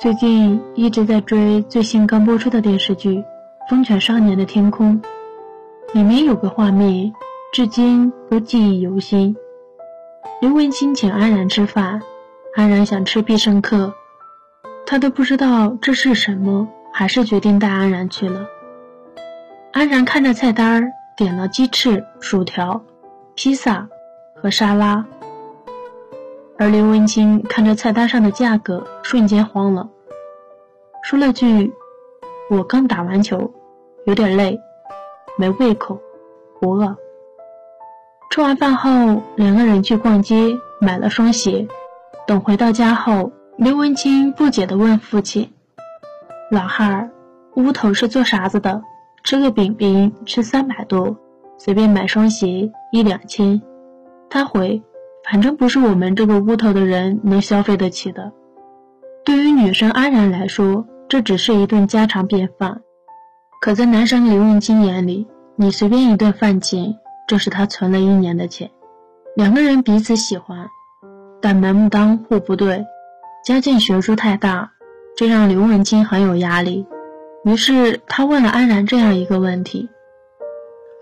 最近一直在追最新刚播出的电视剧《风犬少年的天空》，里面有个画面，至今都记忆犹新。刘文清请安然吃饭，安然想吃必胜客，他都不知道这是什么，还是决定带安然去了。安然看着菜单，点了鸡翅、薯条、披萨和沙拉。而刘文清看着菜单上的价格，瞬间慌了，说了句：“我刚打完球，有点累，没胃口，不饿。”吃完饭后，两个人去逛街，买了双鞋。等回到家后，刘文清不解地问父亲：“老汉儿，屋头是做啥子的？吃个饼饼吃三百多，随便买双鞋一两千。”他回。反正不是我们这个屋头的人能消费得起的。对于女生安然来说，这只是一顿家常便饭；可在男生刘文清眼里，你随便一顿饭钱，这是他存了一年的钱。两个人彼此喜欢，但门不当户不对，家境悬殊太大，这让刘文清很有压力。于是他问了安然这样一个问题：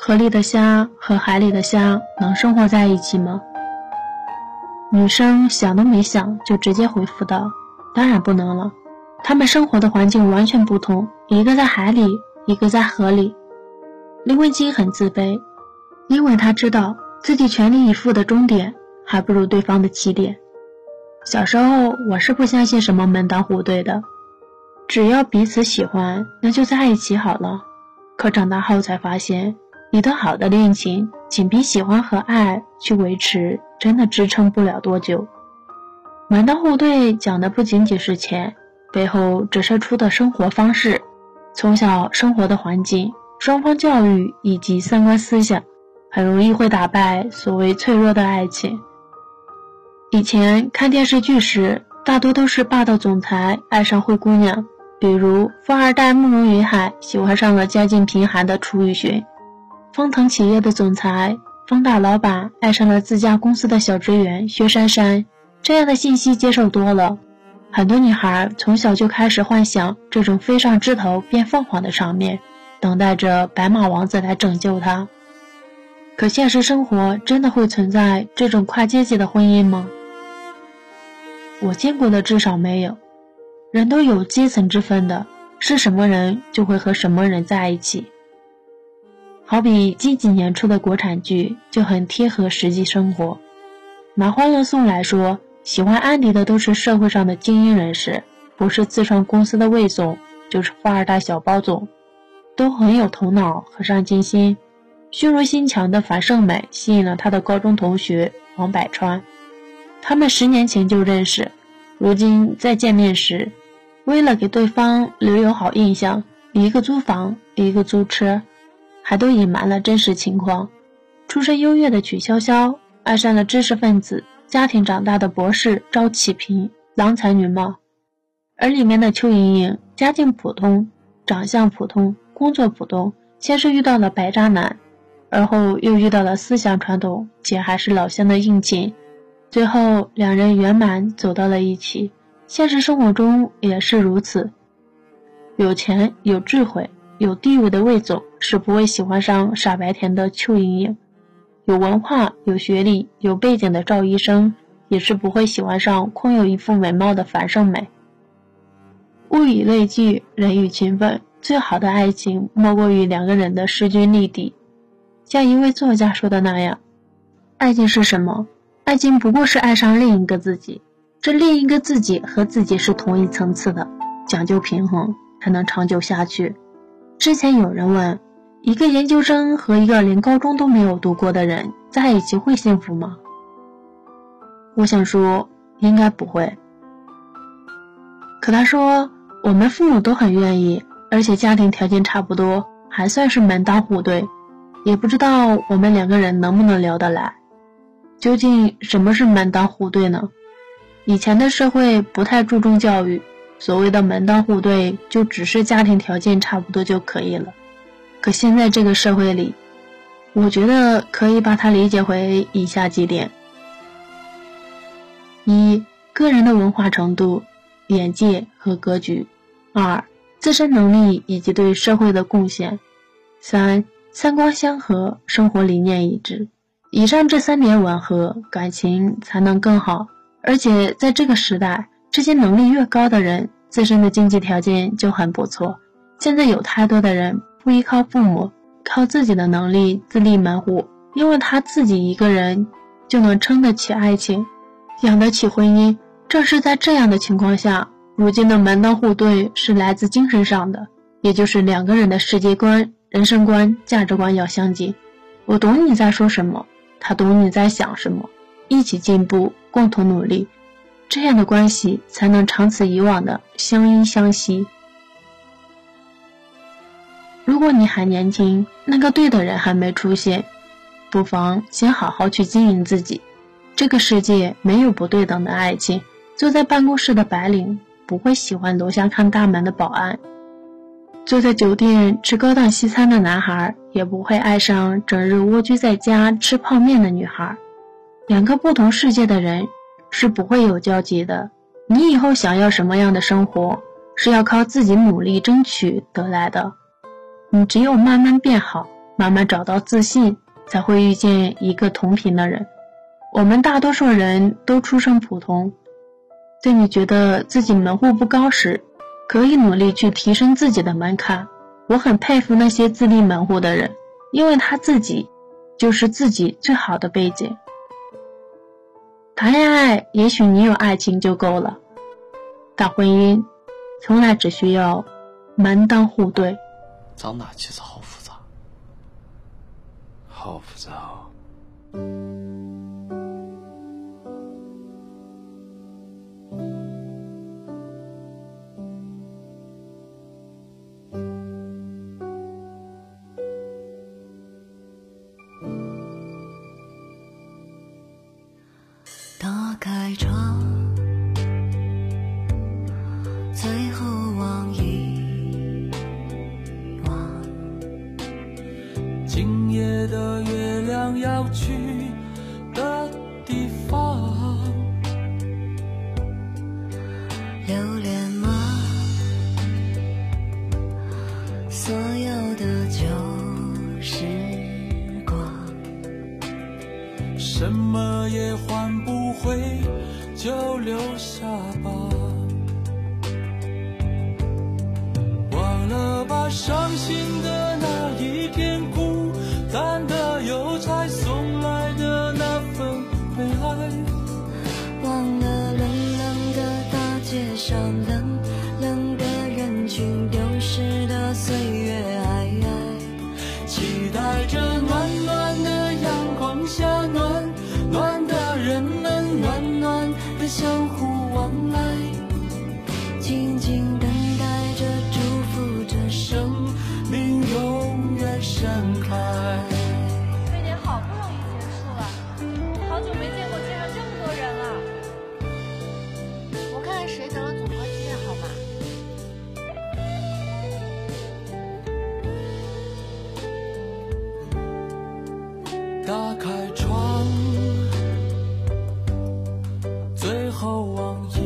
河里的虾和海里的虾能生活在一起吗？女生想都没想就直接回复道：“当然不能了，他们生活的环境完全不同，一个在海里，一个在河里。”林文清很自卑，因为他知道自己全力以赴的终点还不如对方的起点。小时候我是不相信什么门当户对的，只要彼此喜欢，那就在一起好了。可长大后才发现，一段好的恋情，仅凭喜欢和爱去维持。真的支撑不了多久。门当户对讲的不仅仅是钱，背后折射出的生活方式、从小生活的环境、双方教育以及三观思想，很容易会打败所谓脆弱的爱情。以前看电视剧时，大多都是霸道总裁爱上灰姑娘，比如富二代慕容云海喜欢上了家境贫寒的楚雨荨，风腾企业的总裁。方大老板爱上了自家公司的小职员薛珊珊，这样的信息接受多了，很多女孩从小就开始幻想这种飞上枝头变凤凰的场面，等待着白马王子来拯救她。可现实生活真的会存在这种跨阶级的婚姻吗？我见过的至少没有。人都有阶层之分的，是什么人就会和什么人在一起。好比近几年出的国产剧就很贴合实际生活。拿《欢乐颂》来说，喜欢安迪的都是社会上的精英人士，不是自创公司的魏总，就是富二代小包总，都很有头脑和上进心。虚荣心强的樊胜美吸引了他的高中同学王百川，他们十年前就认识，如今再见面时，为了给对方留有好印象，一个租房，一个租车。还都隐瞒了真实情况。出身优越的曲筱绡爱上了知识分子家庭长大的博士赵启平，郎才女貌；而里面的邱莹莹家境普通，长相普通，工作普通，先是遇到了白渣男，而后又遇到了思想传统且还是老乡的应勤，最后两人圆满走到了一起。现实生活中也是如此，有钱有智慧。有地位的魏总是不会喜欢上傻白甜的邱莹莹，有文化、有学历、有背景的赵医生也是不会喜欢上空有一副美貌的樊胜美。物以类聚，人以群分，最好的爱情莫过于两个人的势均力敌。像一位作家说的那样，爱情是什么？爱情不过是爱上另一个自己，这另一个自己和自己是同一层次的，讲究平衡才能长久下去。之前有人问，一个研究生和一个连高中都没有读过的人在一起会幸福吗？我想说，应该不会。可他说，我们父母都很愿意，而且家庭条件差不多，还算是门当户对，也不知道我们两个人能不能聊得来。究竟什么是门当户对呢？以前的社会不太注重教育。所谓的门当户对，就只是家庭条件差不多就可以了。可现在这个社会里，我觉得可以把它理解为以下几点：一、个人的文化程度，眼界和格局；二、自身能力以及对社会的贡献；三、三观相合，生活理念一致。以上这三点吻合，感情才能更好。而且在这个时代，这些能力越高的人，自身的经济条件就很不错。现在有太多的人不依靠父母，靠自己的能力自立门户，因为他自己一个人就能撑得起爱情，养得起婚姻。正是在这样的情况下，如今的门当户对是来自精神上的，也就是两个人的世界观、人生观、价值观要相近。我懂你在说什么，他懂你在想什么，一起进步，共同努力，这样的关系才能长此以往的相依相惜。如果你还年轻，那个对的人还没出现，不妨先好好去经营自己。这个世界没有不对等的爱情。坐在办公室的白领不会喜欢楼下看大门的保安，坐在酒店吃高档西餐的男孩也不会爱上整日蜗居在家吃泡面的女孩。两个不同世界的人是不会有交集的。你以后想要什么样的生活，是要靠自己努力争取得来的。你只有慢慢变好，慢慢找到自信，才会遇见一个同频的人。我们大多数人都出生普通。在你觉得自己门户不高时，可以努力去提升自己的门槛。我很佩服那些自立门户的人，因为他自己就是自己最好的背景。谈恋爱，也许你有爱情就够了，但婚姻从来只需要门当户对。长大其实好复杂，好复杂。夜的月亮要去的地方，留恋吗？所有的旧时光，什么也换不回，就留下吧。忘了吧，伤心的那一片。淡的油菜，松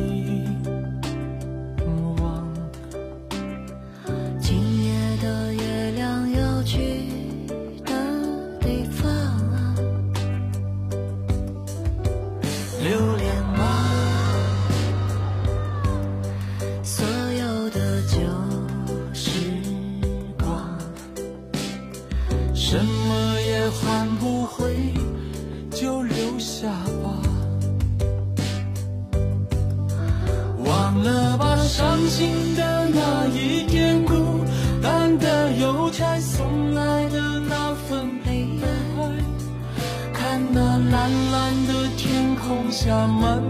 你今夜的月亮要去的地方啊？留恋吗？所有的旧时光，什么也换不回，就留下吧。忘了吧伤心的那一天，孤单的邮差送来的那份悲哀。看那蓝蓝的天空下，慢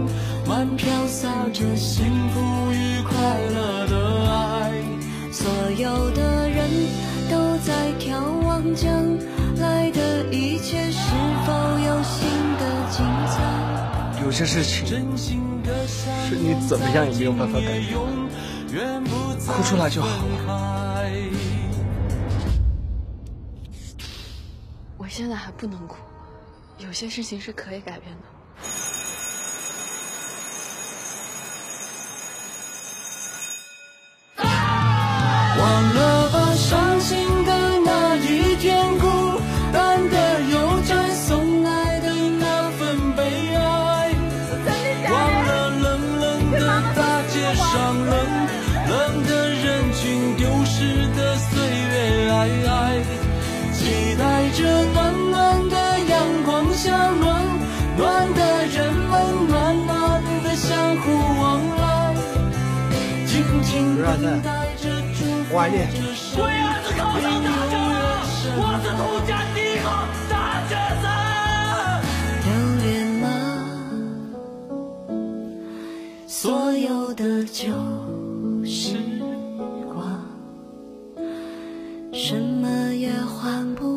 慢飘洒着幸福与快乐的爱。所有的人都在眺望将有些事情。是你怎么样也没有办法改变，哭出来就好了。我现在还不能哭，有些事情是可以改变的。静静等待着祝福着生命永远我是土家第一号大学生。留恋了所有的旧时光，什么也换不